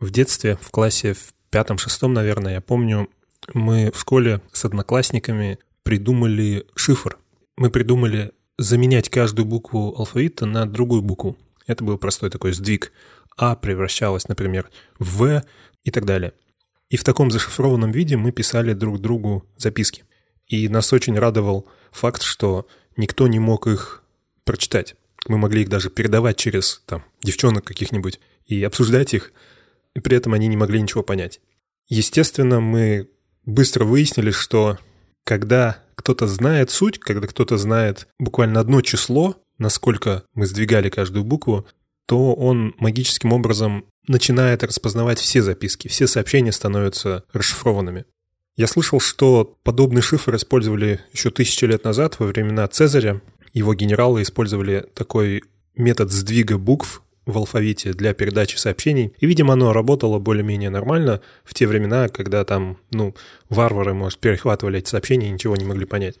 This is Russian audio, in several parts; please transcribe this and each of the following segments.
В детстве, в классе в пятом-шестом, наверное, я помню, мы в школе с одноклассниками придумали шифр. Мы придумали заменять каждую букву алфавита на другую букву. Это был простой такой сдвиг. А превращалось, например, в В и так далее. И в таком зашифрованном виде мы писали друг другу записки. И нас очень радовал факт, что никто не мог их прочитать. Мы могли их даже передавать через там, девчонок каких-нибудь и обсуждать их, и при этом они не могли ничего понять. Естественно, мы быстро выяснили, что когда кто-то знает суть, когда кто-то знает буквально одно число, насколько мы сдвигали каждую букву, то он магическим образом начинает распознавать все записки, все сообщения становятся расшифрованными. Я слышал, что подобный шифр использовали еще тысячи лет назад, во времена Цезаря. Его генералы использовали такой метод сдвига букв в алфавите для передачи сообщений. И, видимо, оно работало более-менее нормально в те времена, когда там, ну, варвары, может, перехватывали эти сообщения и ничего не могли понять.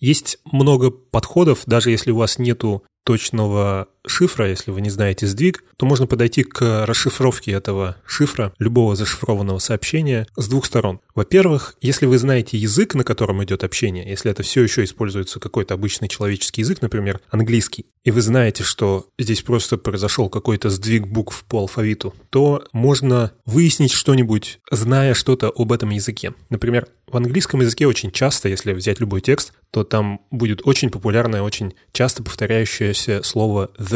Есть много подходов, даже если у вас нету точного шифра, если вы не знаете сдвиг, то можно подойти к расшифровке этого шифра, любого зашифрованного сообщения с двух сторон. Во-первых, если вы знаете язык, на котором идет общение, если это все еще используется какой-то обычный человеческий язык, например, английский, и вы знаете, что здесь просто произошел какой-то сдвиг букв по алфавиту, то можно выяснить что-нибудь, зная что-то об этом языке. Например, в английском языке очень часто, если взять любой текст, то там будет очень популярное, очень часто повторяющееся слово the,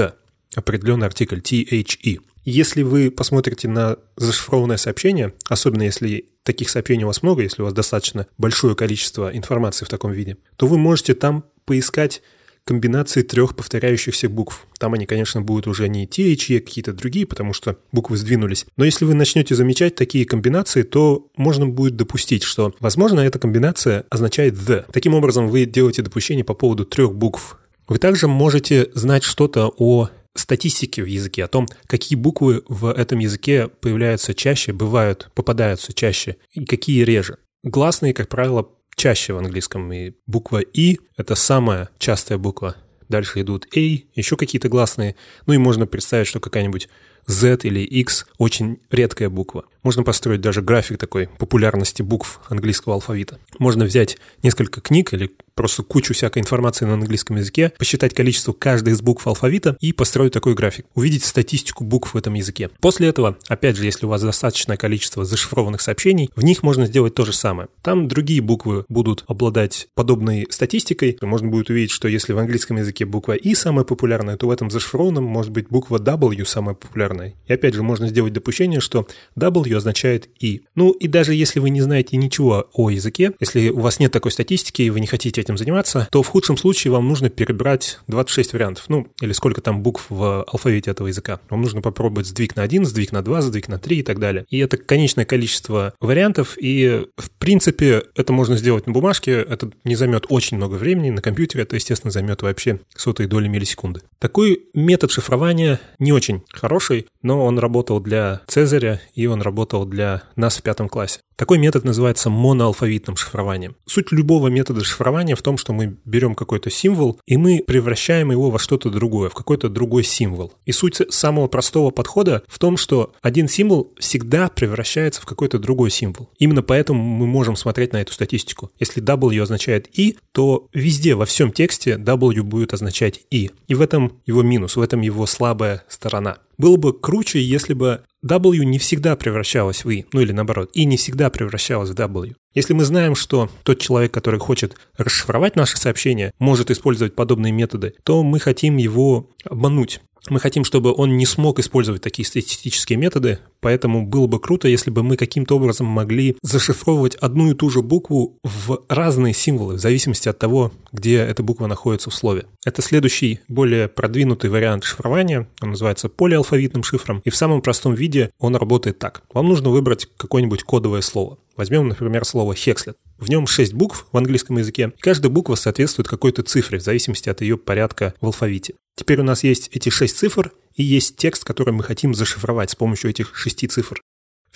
определенный артикль the. Если вы посмотрите на зашифрованное сообщение, особенно если таких сообщений у вас много, если у вас достаточно большое количество информации в таком виде, то вы можете там поискать комбинации трех повторяющихся букв. Там они, конечно, будут уже не и чьи, какие-то другие, потому что буквы сдвинулись. Но если вы начнете замечать такие комбинации, то можно будет допустить, что, возможно, эта комбинация означает the. Таким образом, вы делаете допущение по поводу трех букв. Вы также можете знать что-то о статистике в языке, о том, какие буквы в этом языке появляются чаще, бывают, попадаются чаще, и какие реже. Гласные, как правило, чаще в английском. И буква «и» — это самая частая буква. Дальше идут «a», еще какие-то гласные. Ну и можно представить, что какая-нибудь Z или X – очень редкая буква. Можно построить даже график такой популярности букв английского алфавита. Можно взять несколько книг или просто кучу всякой информации на английском языке, посчитать количество каждой из букв алфавита и построить такой график, увидеть статистику букв в этом языке. После этого, опять же, если у вас достаточное количество зашифрованных сообщений, в них можно сделать то же самое. Там другие буквы будут обладать подобной статистикой. Можно будет увидеть, что если в английском языке буква И самая популярная, то в этом зашифрованном может быть буква W самая популярная. И опять же, можно сделать допущение, что W означает «и». Ну и даже если вы не знаете ничего о языке, если у вас нет такой статистики и вы не хотите этим заниматься, то в худшем случае вам нужно перебрать 26 вариантов, ну или сколько там букв в алфавите этого языка. Вам нужно попробовать сдвиг на 1, сдвиг на 2, сдвиг на 3 и так далее. И это конечное количество вариантов, и в принципе это можно сделать на бумажке, это не займет очень много времени, на компьютере это, естественно, займет вообще сотые доли миллисекунды. Такой метод шифрования не очень хороший, но он работал для Цезаря и он работал для нас в пятом классе. Такой метод называется моноалфавитным шифрованием. Суть любого метода шифрования в том, что мы берем какой-то символ, и мы превращаем его во что-то другое, в какой-то другой символ. И суть самого простого подхода в том, что один символ всегда превращается в какой-то другой символ. Именно поэтому мы можем смотреть на эту статистику. Если W означает «и», то везде, во всем тексте W будет означать «и». И в этом его минус, в этом его слабая сторона. Было бы круче, если бы W не всегда превращалась в I, ну или наоборот, I не всегда превращалась в W. Если мы знаем, что тот человек, который хочет расшифровать наше сообщение, может использовать подобные методы, то мы хотим его обмануть. Мы хотим, чтобы он не смог использовать такие статистические методы, поэтому было бы круто, если бы мы каким-то образом могли зашифровывать одну и ту же букву в разные символы, в зависимости от того, где эта буква находится в слове. Это следующий, более продвинутый вариант шифрования, он называется полиалфавитным шифром, и в самом простом виде он работает так. Вам нужно выбрать какое-нибудь кодовое слово. Возьмем, например, слово «хекслет». В нем шесть букв в английском языке. Каждая буква соответствует какой-то цифре в зависимости от ее порядка в алфавите. Теперь у нас есть эти шесть цифр и есть текст, который мы хотим зашифровать с помощью этих шести цифр.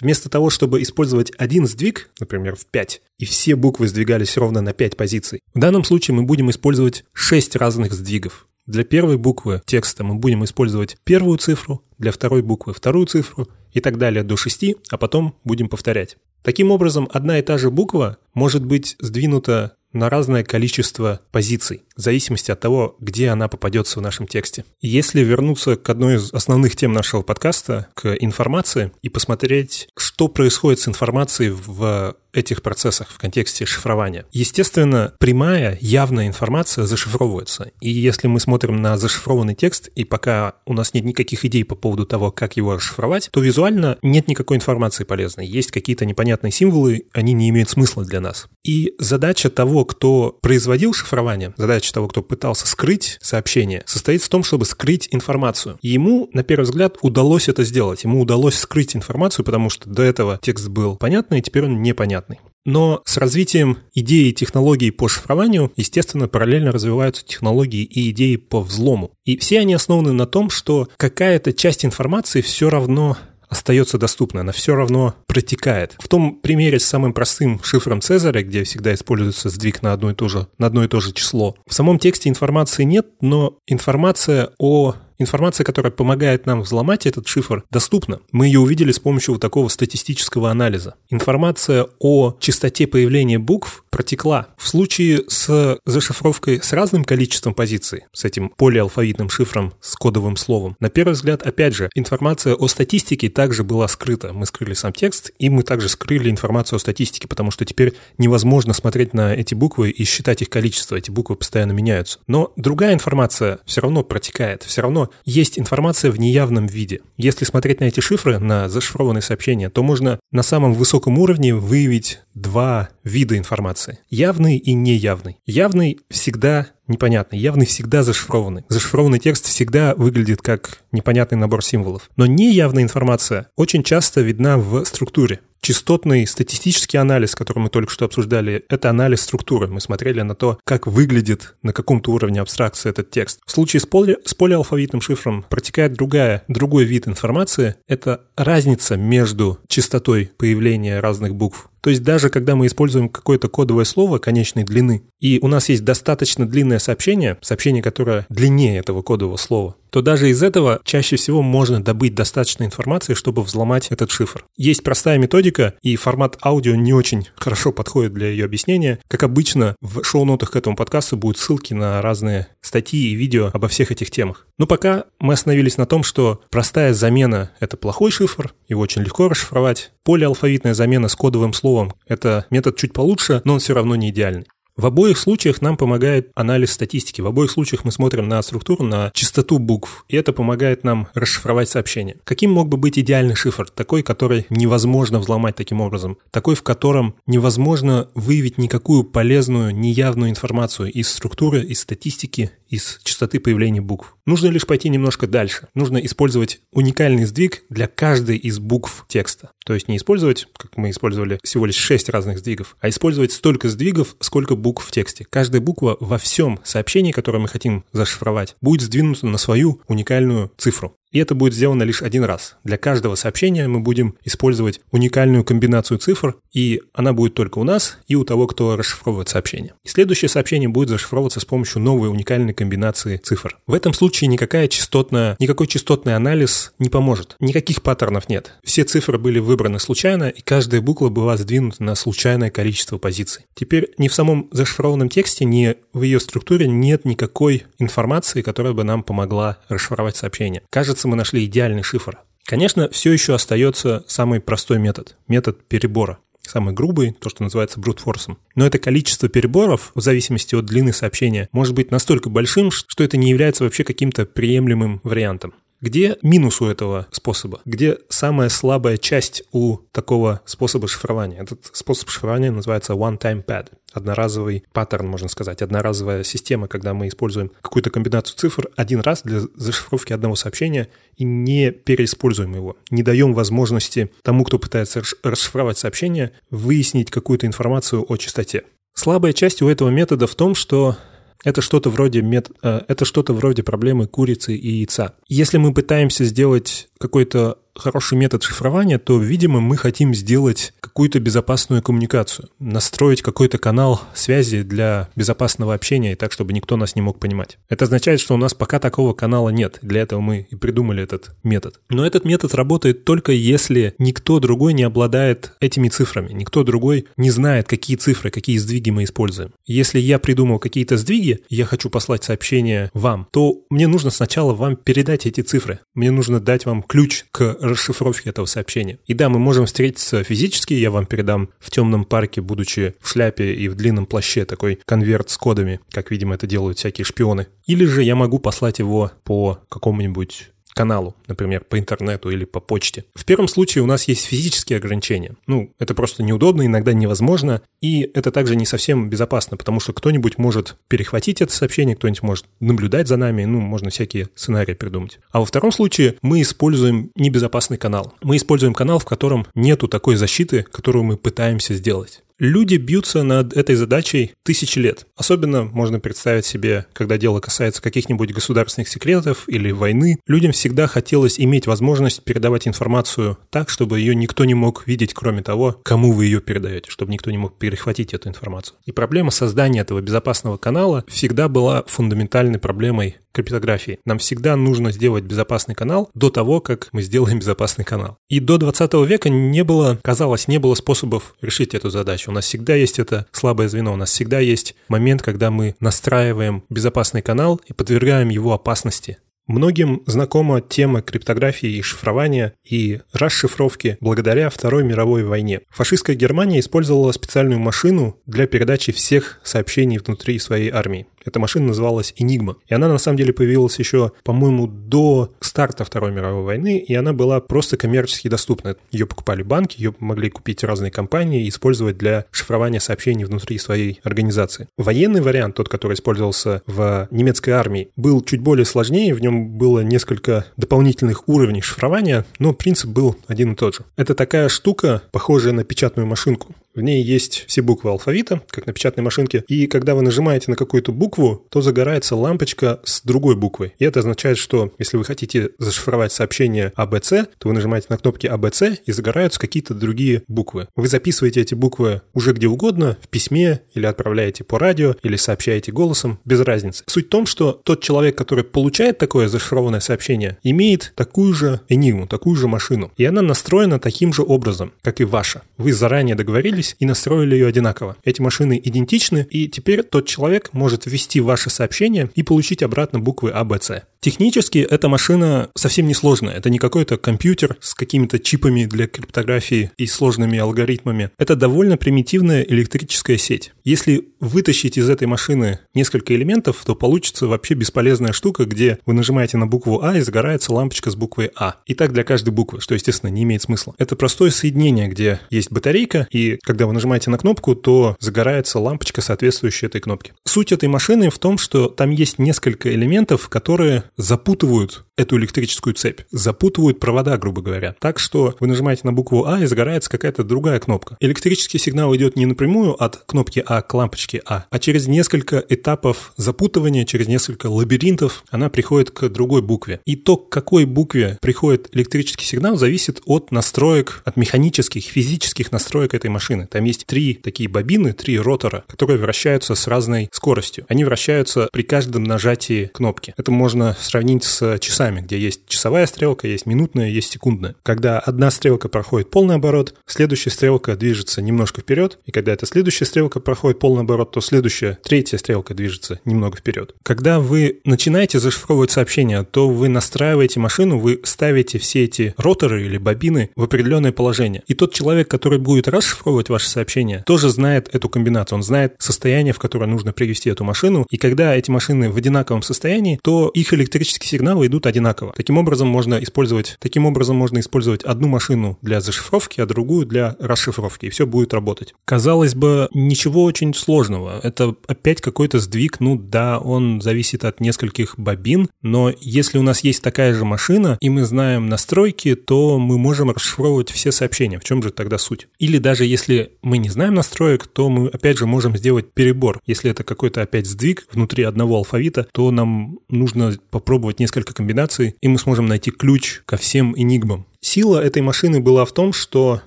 Вместо того, чтобы использовать один сдвиг, например, в 5, и все буквы сдвигались ровно на 5 позиций, в данном случае мы будем использовать 6 разных сдвигов. Для первой буквы текста мы будем использовать первую цифру, для второй буквы вторую цифру и так далее до шести, а потом будем повторять. Таким образом, одна и та же буква может быть сдвинута на разное количество позиций, в зависимости от того, где она попадется в нашем тексте. Если вернуться к одной из основных тем нашего подкаста, к информации, и посмотреть, что происходит с информацией в этих процессах в контексте шифрования. Естественно, прямая, явная информация зашифровывается. И если мы смотрим на зашифрованный текст, и пока у нас нет никаких идей по поводу того, как его расшифровать, то визуально нет никакой информации полезной. Есть какие-то непонятные символы, они не имеют смысла для нас. И задача того, кто производил шифрование, задача того, кто пытался скрыть сообщение, состоит в том, чтобы скрыть информацию. Ему, на первый взгляд, удалось это сделать. Ему удалось скрыть информацию, потому что до этого текст был понятный, и теперь он непонятный понятный. Но с развитием идеи и технологий по шифрованию, естественно, параллельно развиваются технологии и идеи по взлому. И все они основаны на том, что какая-то часть информации все равно остается доступна, она все равно протекает. В том примере с самым простым шифром Цезаря, где всегда используется сдвиг на одно и то же, на одно и то же число, в самом тексте информации нет, но информация о Информация, которая помогает нам взломать этот шифр, доступна. Мы ее увидели с помощью вот такого статистического анализа. Информация о частоте появления букв протекла. В случае с зашифровкой с разным количеством позиций, с этим полиалфавитным шифром с кодовым словом, на первый взгляд, опять же, информация о статистике также была скрыта. Мы скрыли сам текст, и мы также скрыли информацию о статистике, потому что теперь невозможно смотреть на эти буквы и считать их количество. Эти буквы постоянно меняются. Но другая информация все равно протекает, все равно есть информация в неявном виде. Если смотреть на эти шифры, на зашифрованные сообщения, то можно на самом высоком уровне выявить два вида информации. Явный и неявный. Явный всегда непонятный, явный всегда зашифрованный. Зашифрованный текст всегда выглядит как непонятный набор символов. Но неявная информация очень часто видна в структуре. Частотный статистический анализ, который мы только что обсуждали, это анализ структуры. Мы смотрели на то, как выглядит на каком-то уровне абстракции этот текст. В случае с, поли, с полиалфавитным шифром протекает другая, другой вид информации. Это разница между частотой появления разных букв то есть даже когда мы используем какое-то кодовое слово конечной длины, и у нас есть достаточно длинное сообщение, сообщение, которое длиннее этого кодового слова, то даже из этого чаще всего можно добыть достаточно информации, чтобы взломать этот шифр. Есть простая методика, и формат аудио не очень хорошо подходит для ее объяснения. Как обычно, в шоу-нотах к этому подкасту будут ссылки на разные статьи и видео обо всех этих темах. Но пока мы остановились на том, что простая замена — это плохой шифр, его очень легко расшифровать. Полиалфавитная замена с кодовым словом — это метод чуть получше, но он все равно не идеальный. В обоих случаях нам помогает анализ статистики. В обоих случаях мы смотрим на структуру, на частоту букв, и это помогает нам расшифровать сообщение. Каким мог бы быть идеальный шифр? Такой, который невозможно взломать таким образом. Такой, в котором невозможно выявить никакую полезную, неявную информацию из структуры, из статистики, из частоты появления букв. Нужно лишь пойти немножко дальше. Нужно использовать уникальный сдвиг для каждой из букв текста. То есть не использовать, как мы использовали, всего лишь 6 разных сдвигов, а использовать столько сдвигов, сколько букв в тексте. Каждая буква во всем сообщении, которое мы хотим зашифровать, будет сдвинута на свою уникальную цифру. И это будет сделано лишь один раз. Для каждого сообщения мы будем использовать уникальную комбинацию цифр, и она будет только у нас и у того, кто расшифровывает сообщение. И следующее сообщение будет зашифровываться с помощью новой уникальной комбинации цифр. В этом случае никакая частотная, никакой частотный анализ не поможет. Никаких паттернов нет. Все цифры были выбраны случайно, и каждая буква была сдвинута на случайное количество позиций. Теперь ни в самом зашифрованном тексте, ни в ее структуре нет никакой информации, которая бы нам помогла расшифровать сообщение. Кажется, кажется, мы нашли идеальный шифр. Конечно, все еще остается самый простой метод, метод перебора. Самый грубый, то, что называется брутфорсом. Но это количество переборов, в зависимости от длины сообщения, может быть настолько большим, что это не является вообще каким-то приемлемым вариантом. Где минус у этого способа? Где самая слабая часть у такого способа шифрования? Этот способ шифрования называется one-time pad. Одноразовый паттерн, можно сказать, одноразовая система, когда мы используем какую-то комбинацию цифр один раз для зашифровки одного сообщения и не переиспользуем его. Не даем возможности тому, кто пытается расшифровать сообщение, выяснить какую-то информацию о частоте. Слабая часть у этого метода в том, что это что-то вроде, мет... Э, это что-то вроде проблемы курицы и яйца. Если мы пытаемся сделать какой-то хороший метод шифрования, то, видимо, мы хотим сделать какую-то безопасную коммуникацию, настроить какой-то канал связи для безопасного общения, и так, чтобы никто нас не мог понимать. Это означает, что у нас пока такого канала нет. Для этого мы и придумали этот метод. Но этот метод работает только если никто другой не обладает этими цифрами, никто другой не знает, какие цифры, какие сдвиги мы используем. Если я придумал какие-то сдвиги, я хочу послать сообщение вам, то мне нужно сначала вам передать эти цифры. Мне нужно дать вам ключ к расшифровки этого сообщения. И да, мы можем встретиться физически, я вам передам в темном парке, будучи в шляпе и в длинном плаще, такой конверт с кодами, как, видимо, это делают всякие шпионы. Или же я могу послать его по какому-нибудь каналу, например, по интернету или по почте. В первом случае у нас есть физические ограничения. Ну, это просто неудобно, иногда невозможно, и это также не совсем безопасно, потому что кто-нибудь может перехватить это сообщение, кто-нибудь может наблюдать за нами, ну, можно всякие сценарии придумать. А во втором случае мы используем небезопасный канал. Мы используем канал, в котором нету такой защиты, которую мы пытаемся сделать. Люди бьются над этой задачей тысячи лет. Особенно можно представить себе, когда дело касается каких-нибудь государственных секретов или войны. Людям всегда хотелось иметь возможность передавать информацию так, чтобы ее никто не мог видеть, кроме того, кому вы ее передаете, чтобы никто не мог перехватить эту информацию. И проблема создания этого безопасного канала всегда была фундаментальной проблемой криптографии. Нам всегда нужно сделать безопасный канал до того, как мы сделаем безопасный канал. И до 20 века не было, казалось, не было способов решить эту задачу. У нас всегда есть это слабое звено, у нас всегда есть момент, когда мы настраиваем безопасный канал и подвергаем его опасности. Многим знакома тема криптографии и шифрования и расшифровки благодаря Второй мировой войне. Фашистская Германия использовала специальную машину для передачи всех сообщений внутри своей армии. Эта машина называлась «Энигма». И она на самом деле появилась еще, по-моему, до старта Второй мировой войны, и она была просто коммерчески доступна. Ее покупали банки, ее могли купить разные компании и использовать для шифрования сообщений внутри своей организации. Военный вариант, тот, который использовался в немецкой армии, был чуть более сложнее, в нем было несколько дополнительных уровней шифрования, но принцип был один и тот же. Это такая штука, похожая на печатную машинку. В ней есть все буквы алфавита, как на печатной машинке, и когда вы нажимаете на какую-то букву, то загорается лампочка с другой буквой. И это означает, что если вы хотите зашифровать сообщение ABC, то вы нажимаете на кнопки ABC и загораются какие-то другие буквы. Вы записываете эти буквы уже где угодно, в письме, или отправляете по радио, или сообщаете голосом, без разницы. Суть в том, что тот человек, который получает такое зашифрованное сообщение, имеет такую же энигму, такую же машину. И она настроена таким же образом, как и ваша. Вы заранее договорились, договорились и настроили ее одинаково. Эти машины идентичны, и теперь тот человек может ввести ваше сообщение и получить обратно буквы А, Б, С. Технически эта машина совсем не сложная. Это не какой-то компьютер с какими-то чипами для криптографии и сложными алгоритмами. Это довольно примитивная электрическая сеть. Если вытащить из этой машины несколько элементов, то получится вообще бесполезная штука, где вы нажимаете на букву А и загорается лампочка с буквой А. И так для каждой буквы, что, естественно, не имеет смысла. Это простое соединение, где есть батарейка, и когда вы нажимаете на кнопку, то загорается лампочка, соответствующая этой кнопке. Суть этой машины в том, что там есть несколько элементов, которые запутывают эту электрическую цепь, запутывают провода, грубо говоря. Так что вы нажимаете на букву А и загорается какая-то другая кнопка. Электрический сигнал идет не напрямую от кнопки А к лампочке А, а через несколько этапов запутывания, через несколько лабиринтов она приходит к другой букве. И то, к какой букве приходит электрический сигнал, зависит от настроек, от механических, физических настроек этой машины. Там есть три такие бобины, три ротора, которые вращаются с разной скоростью. Они вращаются при каждом нажатии кнопки. Это можно сравнить с часами, где есть часовая стрелка, есть минутная, есть секундная. Когда одна стрелка проходит полный оборот, следующая стрелка движется немножко вперед, и когда эта следующая стрелка проходит полный оборот, то следующая, третья стрелка движется немного вперед. Когда вы начинаете зашифровывать сообщение, то вы настраиваете машину, вы ставите все эти роторы или бобины в определенное положение. И тот человек, который будет расшифровывать ваше сообщение, тоже знает эту комбинацию. Он знает состояние, в которое нужно привести эту машину. И когда эти машины в одинаковом состоянии, то их электрические сигналы идут одинаково. Таким образом можно использовать, таким образом можно использовать одну машину для зашифровки, а другую для расшифровки, и все будет работать. Казалось бы, ничего очень сложного. Это опять какой-то сдвиг, ну да, он зависит от нескольких бобин, но если у нас есть такая же машина, и мы знаем настройки, то мы можем расшифровывать все сообщения. В чем же тогда суть? Или даже если мы не знаем настроек, то мы опять же можем сделать перебор. Если это какой-то опять сдвиг внутри одного алфавита, то нам нужно попробовать несколько комбинаций комбинаций, и мы сможем найти ключ ко всем энигмам. Сила этой машины была в том, что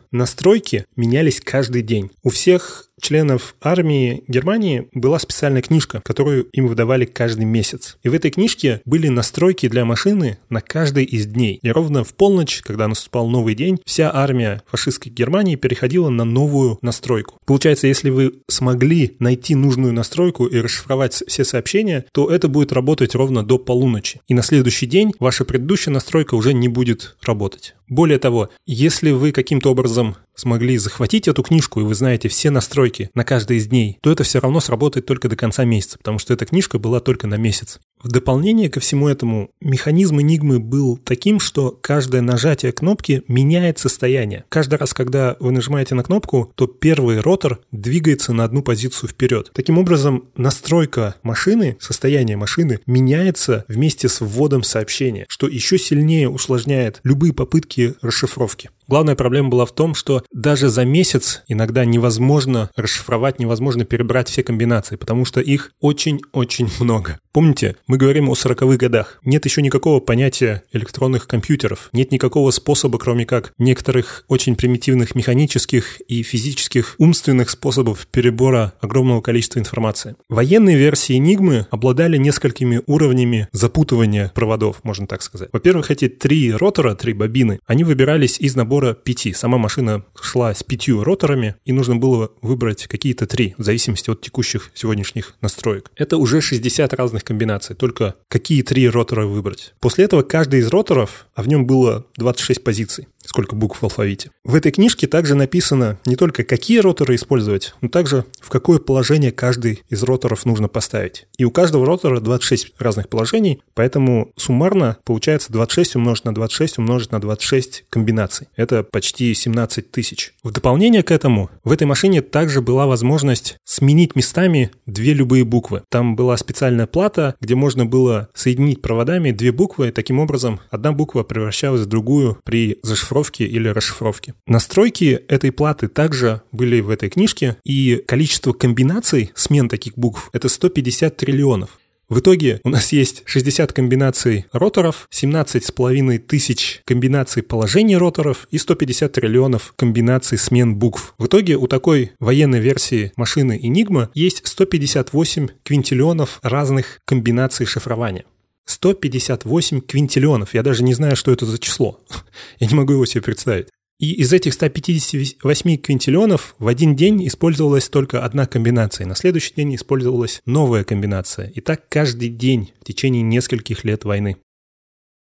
настройки менялись каждый день. У всех членов армии Германии была специальная книжка, которую им выдавали каждый месяц. И в этой книжке были настройки для машины на каждый из дней. И ровно в полночь, когда наступал новый день, вся армия фашистской Германии переходила на новую настройку. Получается, если вы смогли найти нужную настройку и расшифровать все сообщения, то это будет работать ровно до полуночи. И на следующий день ваша предыдущая настройка уже не будет работать. Более того, если вы каким-то образом смогли захватить эту книжку, и вы знаете все настройки на каждый из дней, то это все равно сработает только до конца месяца, потому что эта книжка была только на месяц. В дополнение ко всему этому, механизм Enigma был таким, что каждое нажатие кнопки меняет состояние. Каждый раз, когда вы нажимаете на кнопку, то первый ротор двигается на одну позицию вперед. Таким образом, настройка машины, состояние машины меняется вместе с вводом сообщения, что еще сильнее усложняет любые попытки расшифровки. Главная проблема была в том, что даже за месяц иногда невозможно расшифровать, невозможно перебрать все комбинации, потому что их очень-очень много. Помните, мы говорим о 40-х годах. Нет еще никакого понятия электронных компьютеров. Нет никакого способа, кроме как некоторых очень примитивных механических и физических умственных способов перебора огромного количества информации. Военные версии Enigma обладали несколькими уровнями запутывания проводов, можно так сказать. Во-первых, эти три ротора, три бобины, они выбирались из набора пяти. Сама машина шла с пятью роторами, и нужно было выбрать какие-то три, в зависимости от текущих сегодняшних настроек. Это уже 60 разных комбинаций, только какие три ротора выбрать. После этого каждый из роторов, а в нем было 26 позиций, сколько букв в алфавите. В этой книжке также написано не только какие роторы использовать, но также в какое положение каждый из роторов нужно поставить. И у каждого ротора 26 разных положений, поэтому суммарно получается 26 умножить на 26 умножить на 26 комбинаций. Это почти 17 тысяч. В дополнение к этому, в этой машине также была возможность сменить местами две любые буквы. Там была специальная плата, где можно было соединить проводами две буквы, и таким образом одна буква превращалась в другую при зашифровке зашифровки или расшифровки. Настройки этой платы также были в этой книжке, и количество комбинаций смен таких букв — это 150 триллионов. В итоге у нас есть 60 комбинаций роторов, 17,5 тысяч комбинаций положений роторов и 150 триллионов комбинаций смен букв. В итоге у такой военной версии машины Enigma есть 158 квинтиллионов разных комбинаций шифрования. 158 квинтиллионов. Я даже не знаю, что это за число. Я не могу его себе представить. И из этих 158 квинтиллионов в один день использовалась только одна комбинация. На следующий день использовалась новая комбинация. И так каждый день в течение нескольких лет войны.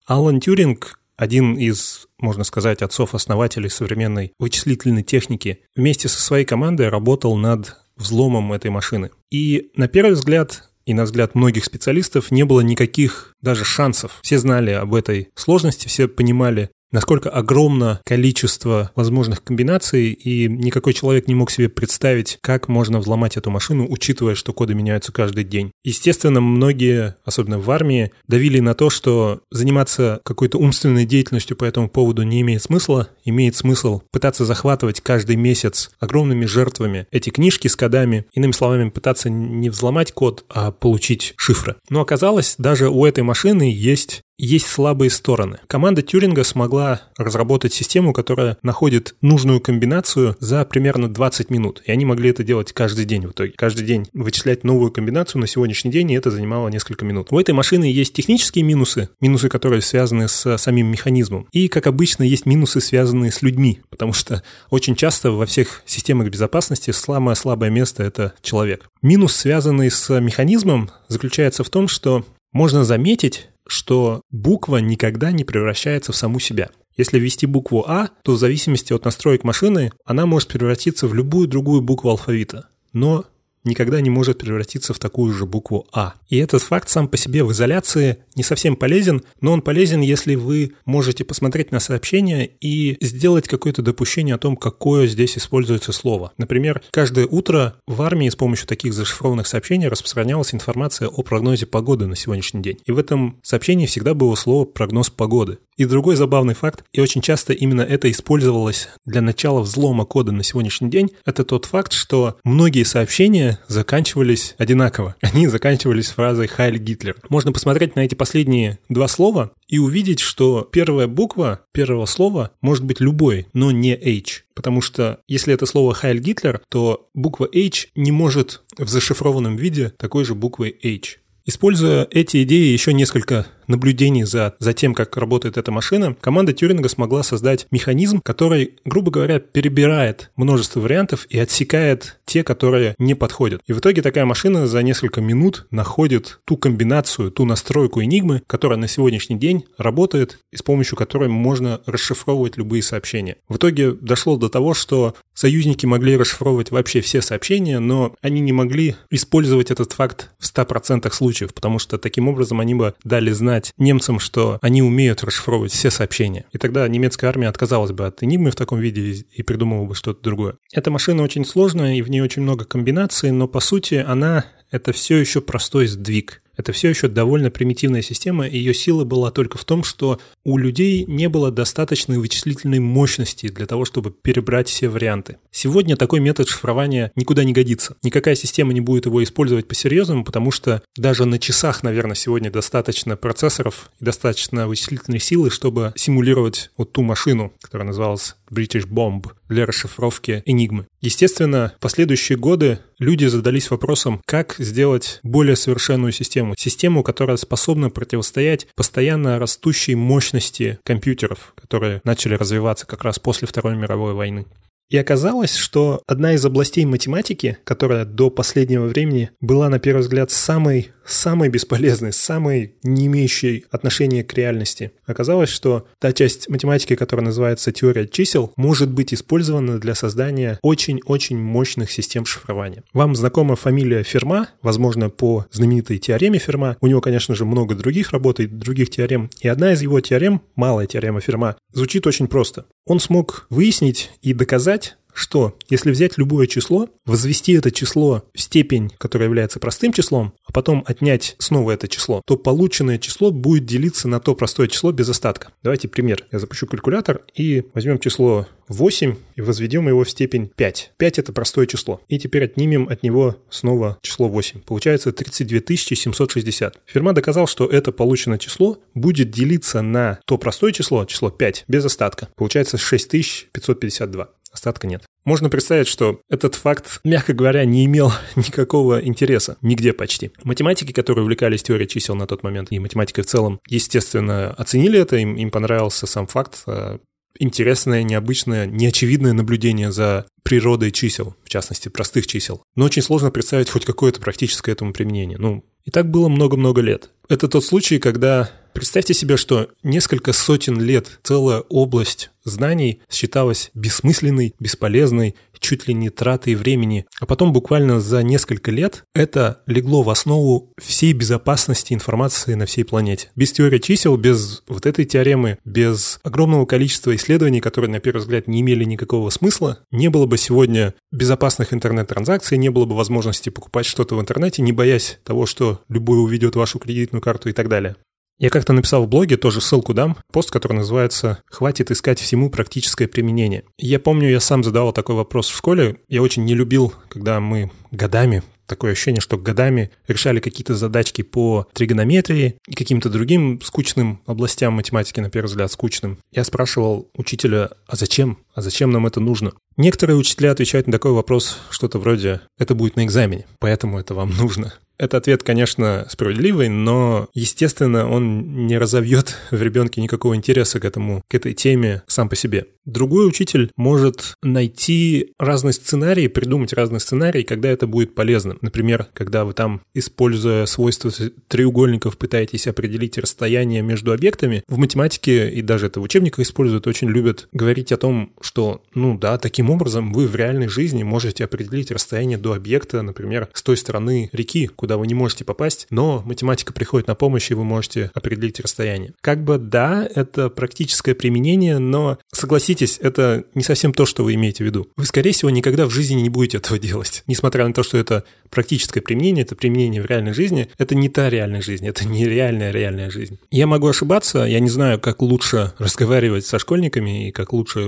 Алан Тюринг, один из, можно сказать, отцов-основателей современной вычислительной техники, вместе со своей командой работал над взломом этой машины. И на первый взгляд и на взгляд многих специалистов не было никаких даже шансов. Все знали об этой сложности, все понимали, насколько огромно количество возможных комбинаций, и никакой человек не мог себе представить, как можно взломать эту машину, учитывая, что коды меняются каждый день. Естественно, многие, особенно в армии, давили на то, что заниматься какой-то умственной деятельностью по этому поводу не имеет смысла, имеет смысл пытаться захватывать каждый месяц огромными жертвами эти книжки с кодами, иными словами, пытаться не взломать код, а получить шифры. Но оказалось, даже у этой машины есть есть слабые стороны. Команда Тюринга смогла разработать систему, которая находит нужную комбинацию за примерно 20 минут. И они могли это делать каждый день в итоге. Каждый день вычислять новую комбинацию на сегодняшний день, и это занимало несколько минут. У этой машины есть технические минусы, минусы, которые связаны с самим механизмом. И, как обычно, есть минусы, связанные с людьми, потому что очень часто во всех системах безопасности самое слабое место — это человек. Минус, связанный с механизмом, заключается в том, что можно заметить, что буква никогда не превращается в саму себя. Если ввести букву А, то в зависимости от настроек машины она может превратиться в любую другую букву алфавита. Но никогда не может превратиться в такую же букву А. И этот факт сам по себе в изоляции не совсем полезен, но он полезен, если вы можете посмотреть на сообщение и сделать какое-то допущение о том, какое здесь используется слово. Например, каждое утро в армии с помощью таких зашифрованных сообщений распространялась информация о прогнозе погоды на сегодняшний день. И в этом сообщении всегда было слово «прогноз погоды». И другой забавный факт, и очень часто именно это использовалось для начала взлома кода на сегодняшний день, это тот факт, что многие сообщения заканчивались одинаково. Они заканчивались фразой «Хайль Гитлер». Можно посмотреть на эти последние два слова и увидеть, что первая буква первого слова может быть любой, но не H. Потому что если это слово «Хайль Гитлер», то буква H не может в зашифрованном виде такой же буквой H. Используя эти идеи, еще несколько наблюдений за, за тем, как работает эта машина, команда Тюринга смогла создать механизм, который, грубо говоря, перебирает множество вариантов и отсекает те, которые не подходят. И в итоге такая машина за несколько минут находит ту комбинацию, ту настройку Enigma, которая на сегодняшний день работает и с помощью которой можно расшифровывать любые сообщения. В итоге дошло до того, что союзники могли расшифровывать вообще все сообщения, но они не могли использовать этот факт в 100% случаев, потому что таким образом они бы дали знать признать немцам, что они умеют расшифровывать все сообщения. И тогда немецкая армия отказалась бы от Энигмы в таком виде и придумала бы что-то другое. Эта машина очень сложная, и в ней очень много комбинаций, но по сути она — это все еще простой сдвиг. Это все еще довольно примитивная система, и ее сила была только в том, что у людей не было достаточной вычислительной мощности для того, чтобы перебрать все варианты. Сегодня такой метод шифрования никуда не годится. Никакая система не будет его использовать по-серьезному, потому что даже на часах, наверное, сегодня достаточно процессоров и достаточно вычислительной силы, чтобы симулировать вот ту машину, которая называлась British Bomb для расшифровки Enigmы. Естественно, последующие годы люди задались вопросом, как сделать более совершенную систему. Систему, которая способна противостоять постоянно растущей мощности компьютеров, которые начали развиваться как раз после Второй мировой войны. И оказалось, что одна из областей математики, которая до последнего времени была, на первый взгляд, самой, самой бесполезной, самой не имеющей отношения к реальности, оказалось, что та часть математики, которая называется теория чисел, может быть использована для создания очень-очень мощных систем шифрования. Вам знакома фамилия Ферма, возможно, по знаменитой теореме Ферма. У него, конечно же, много других работ и других теорем. И одна из его теорем, малая теорема Ферма, звучит очень просто. Он смог выяснить и доказать, что если взять любое число, возвести это число в степень, которая является простым числом, а потом отнять снова это число, то полученное число будет делиться на то простое число без остатка. Давайте пример. Я запущу калькулятор и возьмем число 8 и возведем его в степень 5. 5 это простое число. И теперь отнимем от него снова число 8. Получается 32 760. Ферма доказал, что это полученное число будет делиться на то простое число, число 5, без остатка. Получается 6552 остатка нет. Можно представить, что этот факт, мягко говоря, не имел никакого интереса нигде почти. Математики, которые увлекались теорией чисел на тот момент, и математикой в целом, естественно, оценили это, им, им понравился сам факт, а, интересное, необычное, неочевидное наблюдение за природой чисел, в частности, простых чисел. Но очень сложно представить хоть какое-то практическое этому применение. Ну, и так было много-много лет. Это тот случай, когда представьте себе, что несколько сотен лет целая область знаний считалась бессмысленной, бесполезной, чуть ли не тратой времени. А потом буквально за несколько лет это легло в основу всей безопасности информации на всей планете. Без теории чисел, без вот этой теоремы, без огромного количества исследований, которые на первый взгляд не имели никакого смысла, не было бы сегодня безопасных интернет-транзакций, не было бы возможности покупать что-то в интернете, не боясь того, что любой уведет вашу кредитную карту и так далее. Я как-то написал в блоге, тоже ссылку дам, пост, который называется «Хватит искать всему практическое применение». Я помню, я сам задавал такой вопрос в школе. Я очень не любил, когда мы годами такое ощущение, что годами решали какие-то задачки по тригонометрии и каким-то другим скучным областям математики, на первый взгляд, скучным. Я спрашивал учителя, а зачем? А зачем нам это нужно? Некоторые учителя отвечают на такой вопрос что-то вроде «это будет на экзамене, поэтому это вам нужно». Этот ответ, конечно, справедливый, но, естественно, он не разовьет в ребенке никакого интереса к этому, к этой теме сам по себе. Другой учитель может найти разные сценарии, придумать разные сценарии, когда это будет полезно. Например, когда вы там, используя свойства треугольников, пытаетесь определить расстояние между объектами. В математике и даже это в учебниках используют, очень любят говорить о том, что, ну да, таким образом вы в реальной жизни можете определить расстояние до объекта, например, с той стороны реки, куда вы не можете попасть, но математика приходит на помощь, и вы можете определить расстояние. Как бы да, это практическое применение, но согласитесь, это не совсем то, что вы имеете в виду. Вы, скорее всего, никогда в жизни не будете этого делать. Несмотря на то, что это практическое применение, это применение в реальной жизни, это не та реальная жизнь, это не реальная реальная жизнь. Я могу ошибаться, я не знаю, как лучше разговаривать со школьниками и как лучше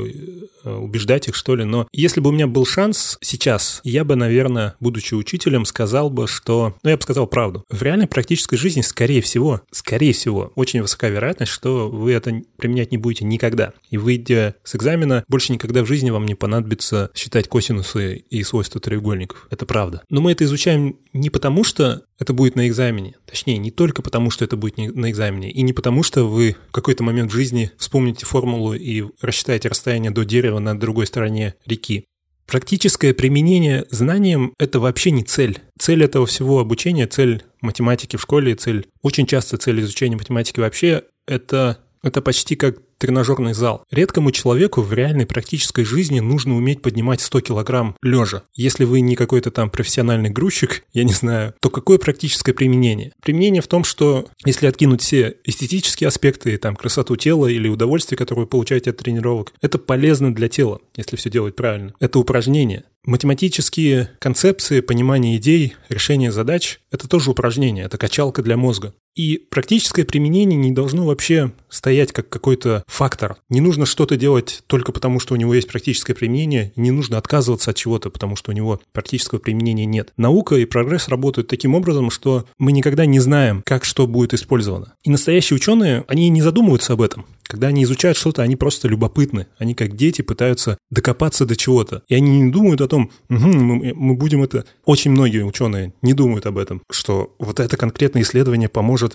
э, убеждать их, что ли, но если бы у меня был шанс сейчас, я бы, наверное, будучи учителем, сказал бы, что... Ну, я бы сказал правду. В реальной практической жизни, скорее всего, скорее всего, очень высока вероятность, что вы это применять не будете никогда. И выйдя с экзамена, больше никогда в жизни вам не понадобится считать косинусы и свойства треугольников. Это правда. Но мы это изучаем не потому, что это будет на экзамене. Точнее, не только потому, что это будет на экзамене, и не потому, что вы в какой-то момент в жизни вспомните формулу и рассчитаете расстояние до дерева на другой стороне реки. Практическое применение знаниям – это вообще не цель. Цель этого всего обучения, цель математики в школе, цель, очень часто цель изучения математики вообще – это, это почти как тренажерный зал. Редкому человеку в реальной практической жизни нужно уметь поднимать 100 килограмм лежа. Если вы не какой-то там профессиональный грузчик, я не знаю, то какое практическое применение? Применение в том, что если откинуть все эстетические аспекты, там, красоту тела или удовольствие, которое вы получаете от тренировок, это полезно для тела, если все делать правильно. Это упражнение. Математические концепции, понимание идей, решение задач – это тоже упражнение, это качалка для мозга. И практическое применение не должно вообще стоять как какой-то фактор. Не нужно что-то делать только потому, что у него есть практическое применение, не нужно отказываться от чего-то, потому что у него практического применения нет. Наука и прогресс работают таким образом, что мы никогда не знаем, как что будет использовано. И настоящие ученые, они не задумываются об этом. Когда они изучают что-то, они просто любопытны. Они как дети пытаются докопаться до чего-то. И они не думают о том, угу, мы, мы будем это... Очень многие ученые не думают об этом, что вот это конкретное исследование поможет.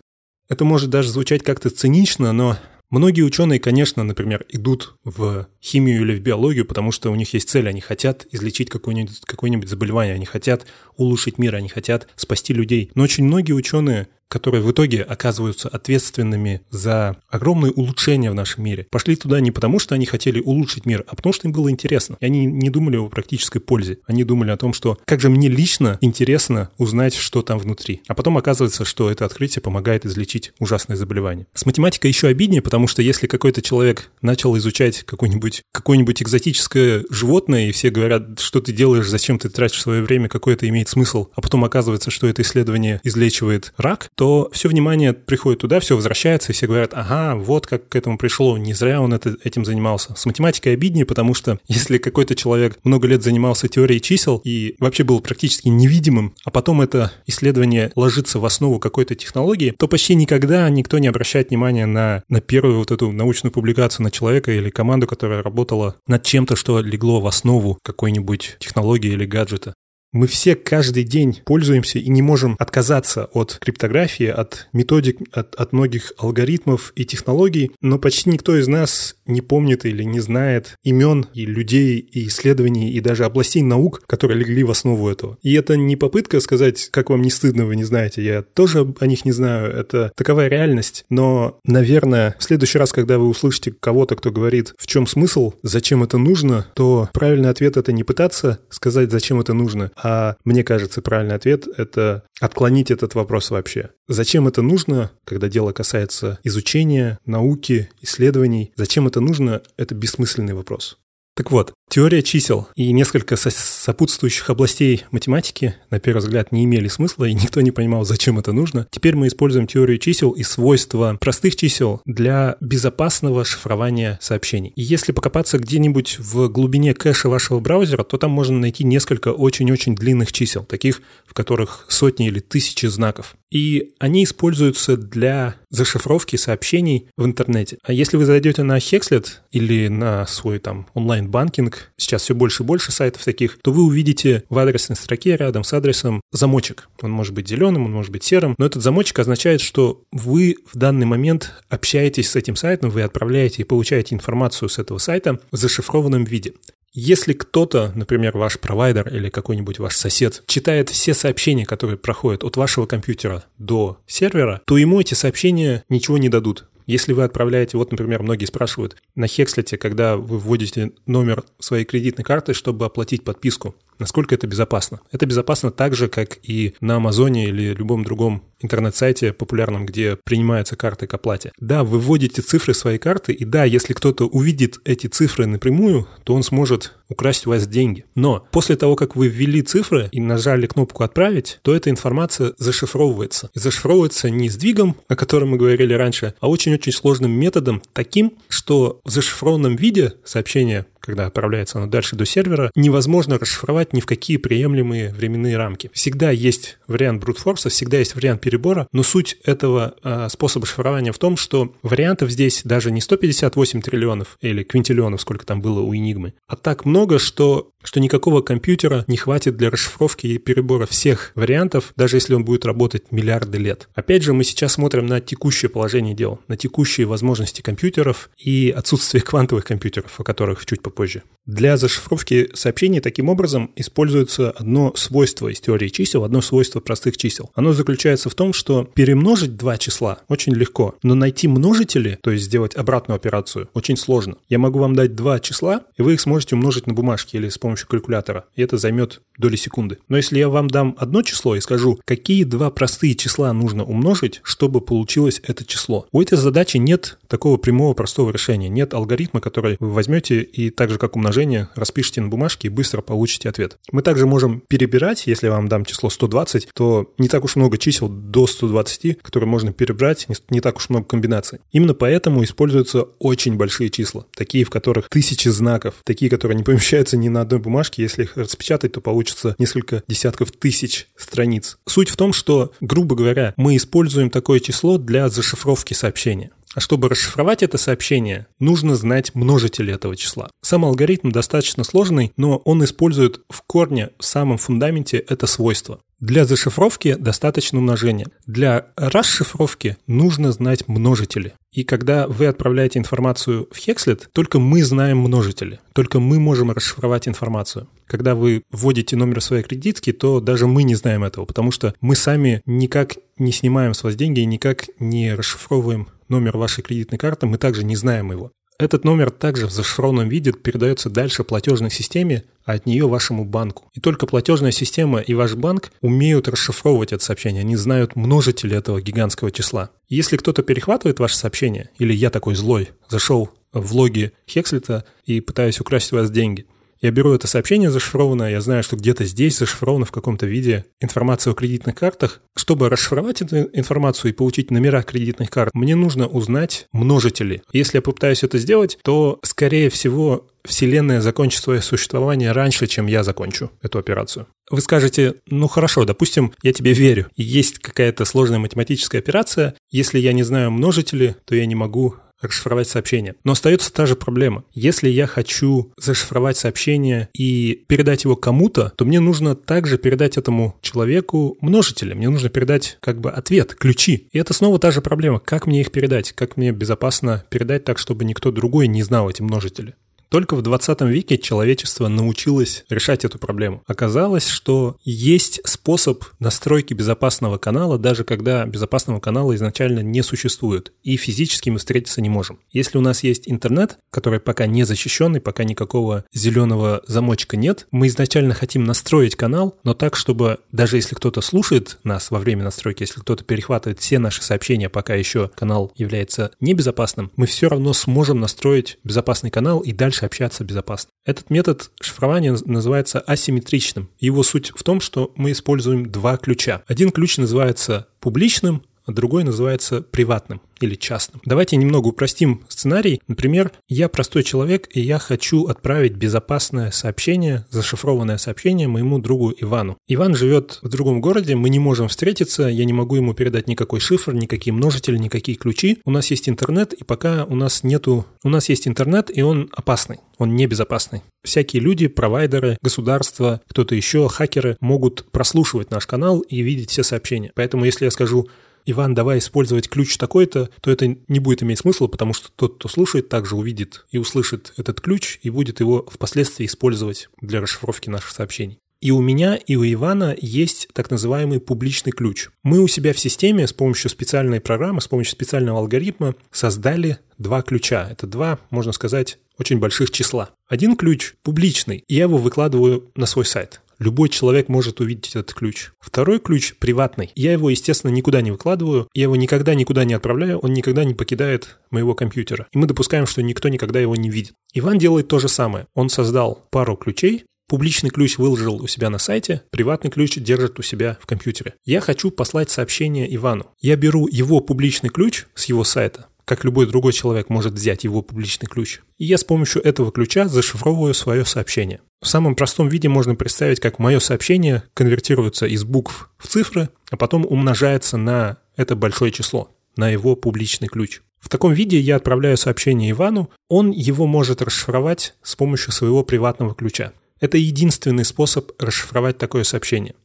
Это может даже звучать как-то цинично, но Многие ученые, конечно, например, идут в химию или в биологию, потому что у них есть цель, они хотят излечить какое-нибудь какое заболевание, они хотят улучшить мир, они хотят спасти людей. Но очень многие ученые которые в итоге оказываются ответственными за огромные улучшения в нашем мире, пошли туда не потому, что они хотели улучшить мир, а потому что им было интересно. И они не думали о практической пользе. Они думали о том, что как же мне лично интересно узнать, что там внутри. А потом оказывается, что это открытие помогает излечить ужасные заболевания. С математикой еще обиднее, потому что если какой-то человек начал изучать какое-нибудь какое экзотическое животное, и все говорят, что ты делаешь, зачем ты тратишь свое время, какой это имеет смысл, а потом оказывается, что это исследование излечивает рак, то все внимание приходит туда, все возвращается, и все говорят, ага, вот как к этому пришло, не зря он это, этим занимался. С математикой обиднее, потому что если какой-то человек много лет занимался теорией чисел и вообще был практически невидимым, а потом это исследование ложится в основу какой-то технологии, то почти никогда никто не обращает внимания на, на первую вот эту научную публикацию на человека или команду, которая работала над чем-то, что легло в основу какой-нибудь технологии или гаджета. Мы все каждый день пользуемся и не можем отказаться от криптографии, от методик, от, от многих алгоритмов и технологий, но почти никто из нас не помнит или не знает имен и людей, и исследований, и даже областей наук, которые легли в основу этого. И это не попытка сказать, как вам не стыдно, вы не знаете, я тоже о них не знаю, это таковая реальность, но, наверное, в следующий раз, когда вы услышите кого-то, кто говорит, в чем смысл, зачем это нужно, то правильный ответ — это не пытаться сказать, зачем это нужно, а мне кажется, правильный ответ — это отклонить этот вопрос вообще. Зачем это нужно, когда дело касается изучения, науки, исследований? Зачем это нужно? Это бессмысленный вопрос. Так вот, теория чисел и несколько сопутствующих областей математики, на первый взгляд, не имели смысла, и никто не понимал, зачем это нужно. Теперь мы используем теорию чисел и свойства простых чисел для безопасного шифрования сообщений. И если покопаться где-нибудь в глубине кэша вашего браузера, то там можно найти несколько очень-очень длинных чисел, таких, в которых сотни или тысячи знаков. И они используются для зашифровки сообщений в интернете. А если вы зайдете на Hexlet или на свой там онлайн-банкинг, сейчас все больше и больше сайтов таких, то вы увидите в адресной строке рядом с адресом замочек. Он может быть зеленым, он может быть серым, но этот замочек означает, что вы в данный момент общаетесь с этим сайтом, вы отправляете и получаете информацию с этого сайта в зашифрованном виде. Если кто-то, например, ваш провайдер или какой-нибудь ваш сосед, читает все сообщения, которые проходят от вашего компьютера до сервера, то ему эти сообщения ничего не дадут. Если вы отправляете, вот, например, многие спрашивают, на Хекслете, когда вы вводите номер своей кредитной карты, чтобы оплатить подписку, насколько это безопасно. Это безопасно так же, как и на Амазоне или любом другом интернет-сайте популярном, где принимаются карты к оплате. Да, вы вводите цифры своей карты, и да, если кто-то увидит эти цифры напрямую, то он сможет украсть у вас деньги. Но после того, как вы ввели цифры и нажали кнопку «Отправить», то эта информация зашифровывается. И зашифровывается не сдвигом, о котором мы говорили раньше, а очень-очень сложным методом, таким, что в зашифрованном виде сообщение когда отправляется оно дальше до сервера, невозможно расшифровать ни в какие приемлемые временные рамки. Всегда есть вариант брутфорса, всегда есть вариант перебора, но суть этого э, способа шифрования в том, что вариантов здесь даже не 158 триллионов или квинтиллионов, сколько там было у Enigma, а так много, что что никакого компьютера не хватит для расшифровки и перебора всех вариантов, даже если он будет работать миллиарды лет. Опять же, мы сейчас смотрим на текущее положение дел, на текущие возможности компьютеров и отсутствие квантовых компьютеров, о которых чуть попозже. Для зашифровки сообщений таким образом используется одно свойство из теории чисел, одно свойство простых чисел. Оно заключается в том, что перемножить два числа очень легко, но найти множители, то есть сделать обратную операцию, очень сложно. Я могу вам дать два числа, и вы их сможете умножить на бумажке или с помощью калькулятора, и это займет доли секунды. Но если я вам дам одно число и скажу, какие два простые числа нужно умножить, чтобы получилось это число, у этой задачи нет такого прямого простого решения, нет алгоритма, который вы возьмете и так же как умножение распишите на бумажке и быстро получите ответ. Мы также можем перебирать, если я вам дам число 120, то не так уж много чисел до 120, которые можно перебрать, не так уж много комбинаций. Именно поэтому используются очень большие числа, такие, в которых тысячи знаков, такие, которые не помещаются ни на одной бумажки, если их распечатать, то получится несколько десятков тысяч страниц. Суть в том, что, грубо говоря, мы используем такое число для зашифровки сообщения. А чтобы расшифровать это сообщение, нужно знать множители этого числа. Сам алгоритм достаточно сложный, но он использует в корне, в самом фундаменте это свойство. Для зашифровки достаточно умножения. Для расшифровки нужно знать множители. И когда вы отправляете информацию в Hexlet, только мы знаем множители, только мы можем расшифровать информацию. Когда вы вводите номер своей кредитки, то даже мы не знаем этого, потому что мы сами никак не снимаем с вас деньги и никак не расшифровываем номер вашей кредитной карты, мы также не знаем его. Этот номер также в зашифрованном виде передается дальше платежной системе, а от нее вашему банку. И только платежная система и ваш банк умеют расшифровывать это сообщение, они знают множители этого гигантского числа. Если кто-то перехватывает ваше сообщение, или я такой злой, зашел в логи Хекслита и пытаюсь украсть у вас деньги – я беру это сообщение зашифрованное, я знаю, что где-то здесь зашифрована в каком-то виде информация о кредитных картах. Чтобы расшифровать эту информацию и получить номера кредитных карт, мне нужно узнать множители. Если я попытаюсь это сделать, то, скорее всего, Вселенная закончит свое существование раньше, чем я закончу эту операцию. Вы скажете, ну хорошо, допустим, я тебе верю. Есть какая-то сложная математическая операция. Если я не знаю множители, то я не могу расшифровать сообщение. Но остается та же проблема. Если я хочу зашифровать сообщение и передать его кому-то, то мне нужно также передать этому человеку множители. Мне нужно передать как бы ответ, ключи. И это снова та же проблема. Как мне их передать? Как мне безопасно передать так, чтобы никто другой не знал эти множители? Только в 20 веке человечество научилось решать эту проблему. Оказалось, что есть способ настройки безопасного канала, даже когда безопасного канала изначально не существует, и физически мы встретиться не можем. Если у нас есть интернет, который пока не защищенный, пока никакого зеленого замочка нет, мы изначально хотим настроить канал, но так, чтобы даже если кто-то слушает нас во время настройки, если кто-то перехватывает все наши сообщения, пока еще канал является небезопасным, мы все равно сможем настроить безопасный канал и дальше дальше общаться безопасно. Этот метод шифрования называется асимметричным. Его суть в том, что мы используем два ключа. Один ключ называется публичным, а другой называется приватным или частным. Давайте немного упростим сценарий. Например, я простой человек, и я хочу отправить безопасное сообщение, зашифрованное сообщение моему другу Ивану. Иван живет в другом городе, мы не можем встретиться, я не могу ему передать никакой шифр, никакие множители, никакие ключи. У нас есть интернет, и пока у нас нету... У нас есть интернет, и он опасный, он небезопасный. Всякие люди, провайдеры, государства, кто-то еще, хакеры могут прослушивать наш канал и видеть все сообщения. Поэтому если я скажу, Иван, давай использовать ключ такой-то, то это не будет иметь смысла, потому что тот, кто слушает, также увидит и услышит этот ключ и будет его впоследствии использовать для расшифровки наших сообщений. И у меня, и у Ивана есть так называемый публичный ключ. Мы у себя в системе с помощью специальной программы, с помощью специального алгоритма создали два ключа. Это два, можно сказать, очень больших числа. Один ключ публичный, и я его выкладываю на свой сайт любой человек может увидеть этот ключ. Второй ключ приватный. Я его, естественно, никуда не выкладываю, я его никогда никуда не отправляю, он никогда не покидает моего компьютера. И мы допускаем, что никто никогда его не видит. Иван делает то же самое. Он создал пару ключей, Публичный ключ выложил у себя на сайте, приватный ключ держит у себя в компьютере. Я хочу послать сообщение Ивану. Я беру его публичный ключ с его сайта, как любой другой человек может взять его публичный ключ. И я с помощью этого ключа зашифровываю свое сообщение. В самом простом виде можно представить, как мое сообщение конвертируется из букв в цифры, а потом умножается на это большое число, на его публичный ключ. В таком виде я отправляю сообщение Ивану, он его может расшифровать с помощью своего приватного ключа. Это единственный способ расшифровать такое сообщение.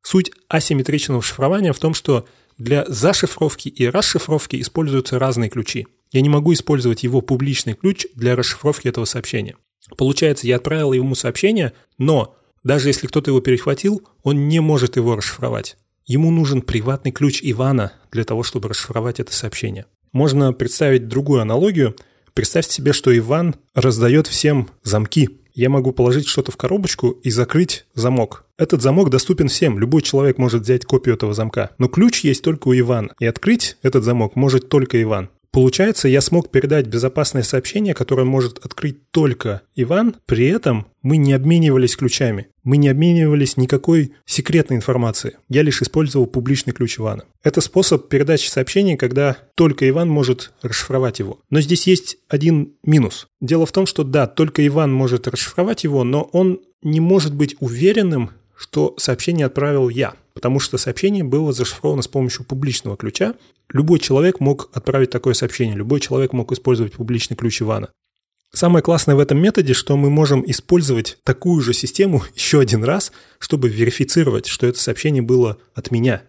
Суть асимметричного шифрования в том, что для зашифровки и расшифровки используются разные ключи. Я не могу использовать его публичный ключ для расшифровки этого сообщения. Получается, я отправил ему сообщение, но даже если кто-то его перехватил, он не может его расшифровать. Ему нужен приватный ключ Ивана для того, чтобы расшифровать это сообщение. Можно представить другую аналогию. Представьте себе, что Иван раздает всем замки я могу положить что-то в коробочку и закрыть замок. Этот замок доступен всем, любой человек может взять копию этого замка. Но ключ есть только у Ивана, и открыть этот замок может только Иван. Получается, я смог передать безопасное сообщение, которое может открыть только Иван, при этом мы не обменивались ключами, мы не обменивались никакой секретной информацией. Я лишь использовал публичный ключ Ивана. Это способ передачи сообщений, когда только Иван может расшифровать его. Но здесь есть один минус. Дело в том, что да, только Иван может расшифровать его, но он не может быть уверенным, что сообщение отправил я, потому что сообщение было зашифровано с помощью публичного ключа, Любой человек мог отправить такое сообщение, любой человек мог использовать публичный ключ Ивана. Самое классное в этом методе, что мы можем использовать такую же систему еще один раз, чтобы верифицировать, что это сообщение было от меня.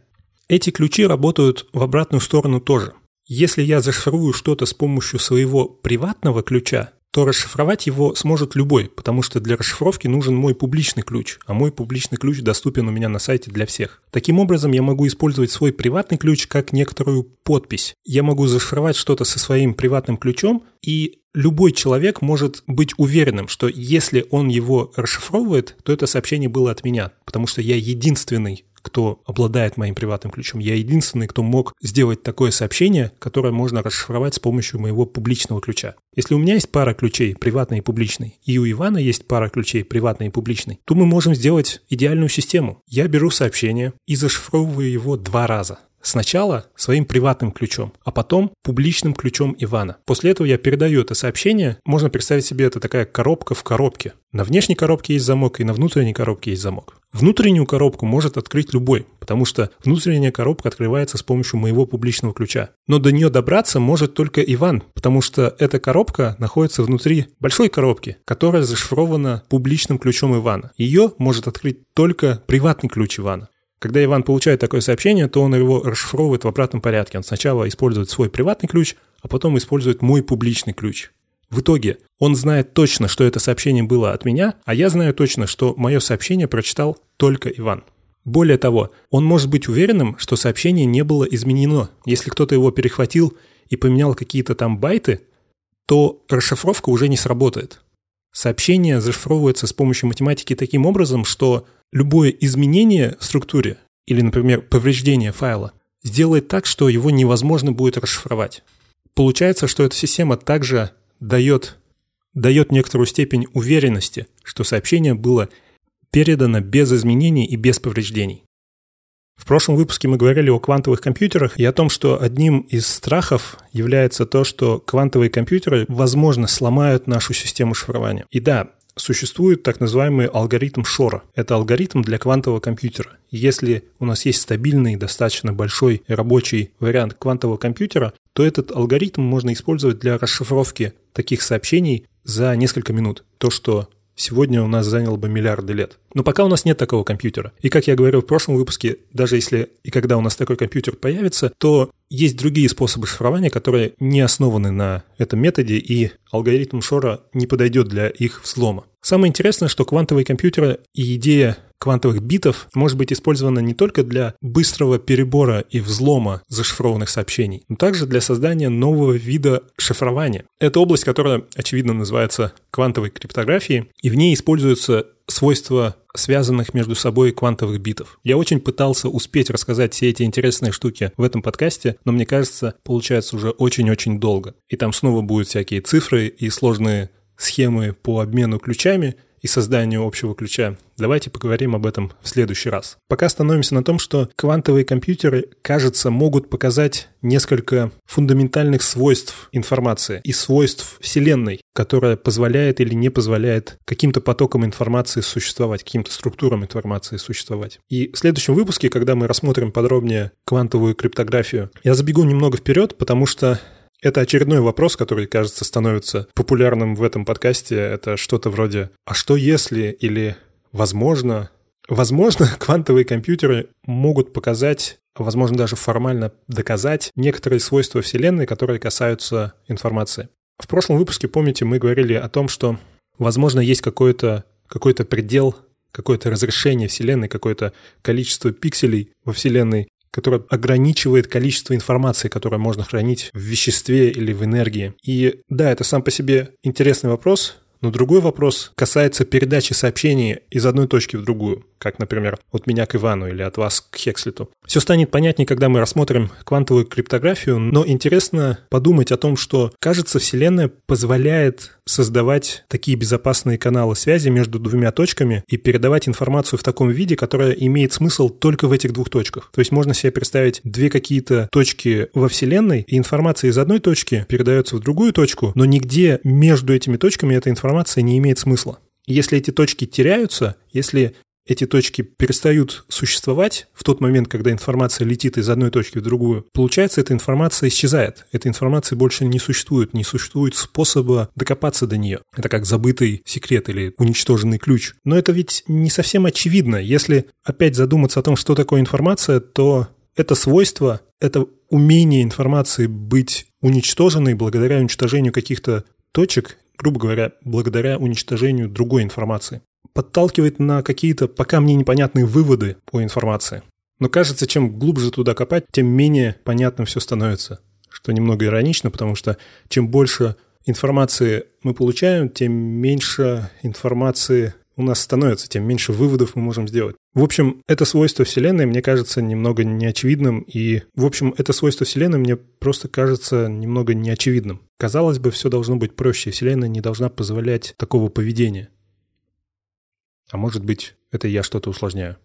Эти ключи работают в обратную сторону тоже. Если я зашифрую что-то с помощью своего приватного ключа, то расшифровать его сможет любой, потому что для расшифровки нужен мой публичный ключ, а мой публичный ключ доступен у меня на сайте для всех. Таким образом, я могу использовать свой приватный ключ как некоторую подпись. Я могу зашифровать что-то со своим приватным ключом, и любой человек может быть уверенным, что если он его расшифровывает, то это сообщение было от меня, потому что я единственный кто обладает моим приватным ключом. Я единственный, кто мог сделать такое сообщение, которое можно расшифровать с помощью моего публичного ключа. Если у меня есть пара ключей, приватный и публичный, и у Ивана есть пара ключей, приватный и публичный, то мы можем сделать идеальную систему. Я беру сообщение и зашифровываю его два раза. Сначала своим приватным ключом, а потом публичным ключом Ивана. После этого я передаю это сообщение. Можно представить себе это такая коробка в коробке. На внешней коробке есть замок, и на внутренней коробке есть замок. Внутреннюю коробку может открыть любой, потому что внутренняя коробка открывается с помощью моего публичного ключа. Но до нее добраться может только Иван, потому что эта коробка находится внутри большой коробки, которая зашифрована публичным ключом Ивана. Ее может открыть только приватный ключ Ивана. Когда Иван получает такое сообщение, то он его расшифровывает в обратном порядке. Он сначала использует свой приватный ключ, а потом использует мой публичный ключ. В итоге он знает точно, что это сообщение было от меня, а я знаю точно, что мое сообщение прочитал только Иван. Более того, он может быть уверенным, что сообщение не было изменено. Если кто-то его перехватил и поменял какие-то там байты, то расшифровка уже не сработает. Сообщение зашифровывается с помощью математики таким образом, что любое изменение в структуре или, например, повреждение файла сделает так, что его невозможно будет расшифровать. Получается, что эта система также дает, дает некоторую степень уверенности, что сообщение было передано без изменений и без повреждений. В прошлом выпуске мы говорили о квантовых компьютерах и о том, что одним из страхов является то, что квантовые компьютеры, возможно, сломают нашу систему шифрования. И да, существует так называемый алгоритм Шора. Это алгоритм для квантового компьютера. Если у нас есть стабильный, достаточно большой рабочий вариант квантового компьютера, то этот алгоритм можно использовать для расшифровки таких сообщений за несколько минут. То, что сегодня у нас заняло бы миллиарды лет. Но пока у нас нет такого компьютера. И как я говорил в прошлом выпуске, даже если и когда у нас такой компьютер появится, то есть другие способы шифрования, которые не основаны на этом методе, и алгоритм Шора не подойдет для их взлома. Самое интересное, что квантовые компьютеры и идея квантовых битов может быть использована не только для быстрого перебора и взлома зашифрованных сообщений, но также для создания нового вида шифрования. Это область, которая, очевидно, называется квантовой криптографией, и в ней используются свойства связанных между собой квантовых битов. Я очень пытался успеть рассказать все эти интересные штуки в этом подкасте, но мне кажется, получается уже очень-очень долго. И там снова будут всякие цифры и сложные схемы по обмену ключами, и созданию общего ключа. Давайте поговорим об этом в следующий раз. Пока становимся на том, что квантовые компьютеры, кажется, могут показать несколько фундаментальных свойств информации и свойств Вселенной, которая позволяет или не позволяет каким-то потокам информации существовать, каким-то структурам информации существовать. И в следующем выпуске, когда мы рассмотрим подробнее квантовую криптографию, я забегу немного вперед, потому что это очередной вопрос, который, кажется, становится популярным в этом подкасте. Это что-то вроде «А что если?» или «Возможно?» Возможно, квантовые компьютеры могут показать, возможно, даже формально доказать некоторые свойства Вселенной, которые касаются информации. В прошлом выпуске, помните, мы говорили о том, что, возможно, есть какой-то какой предел, какое-то разрешение Вселенной, какое-то количество пикселей во Вселенной, которая ограничивает количество информации, которое можно хранить в веществе или в энергии. И да, это сам по себе интересный вопрос, но другой вопрос касается передачи сообщений из одной точки в другую, как, например, от меня к Ивану или от вас к Хекслиту. Все станет понятнее, когда мы рассмотрим квантовую криптографию, но интересно подумать о том, что, кажется, Вселенная позволяет создавать такие безопасные каналы связи между двумя точками и передавать информацию в таком виде, которая имеет смысл только в этих двух точках. То есть можно себе представить две какие-то точки во Вселенной, и информация из одной точки передается в другую точку, но нигде между этими точками эта информация не имеет смысла. Если эти точки теряются, если эти точки перестают существовать в тот момент, когда информация летит из одной точки в другую, получается, эта информация исчезает. Эта информация больше не существует, не существует способа докопаться до нее. Это как забытый секрет или уничтоженный ключ. Но это ведь не совсем очевидно. Если опять задуматься о том, что такое информация, то это свойство, это умение информации быть уничтоженной благодаря уничтожению каких-то точек, грубо говоря, благодаря уничтожению другой информации подталкивает на какие-то пока мне непонятные выводы по информации. Но кажется, чем глубже туда копать, тем менее понятным все становится. Что немного иронично, потому что чем больше информации мы получаем, тем меньше информации у нас становится, тем меньше выводов мы можем сделать. В общем, это свойство Вселенной мне кажется немного неочевидным, и, в общем, это свойство Вселенной мне просто кажется немного неочевидным. Казалось бы, все должно быть проще, Вселенная не должна позволять такого поведения. А может быть, это я что-то усложняю.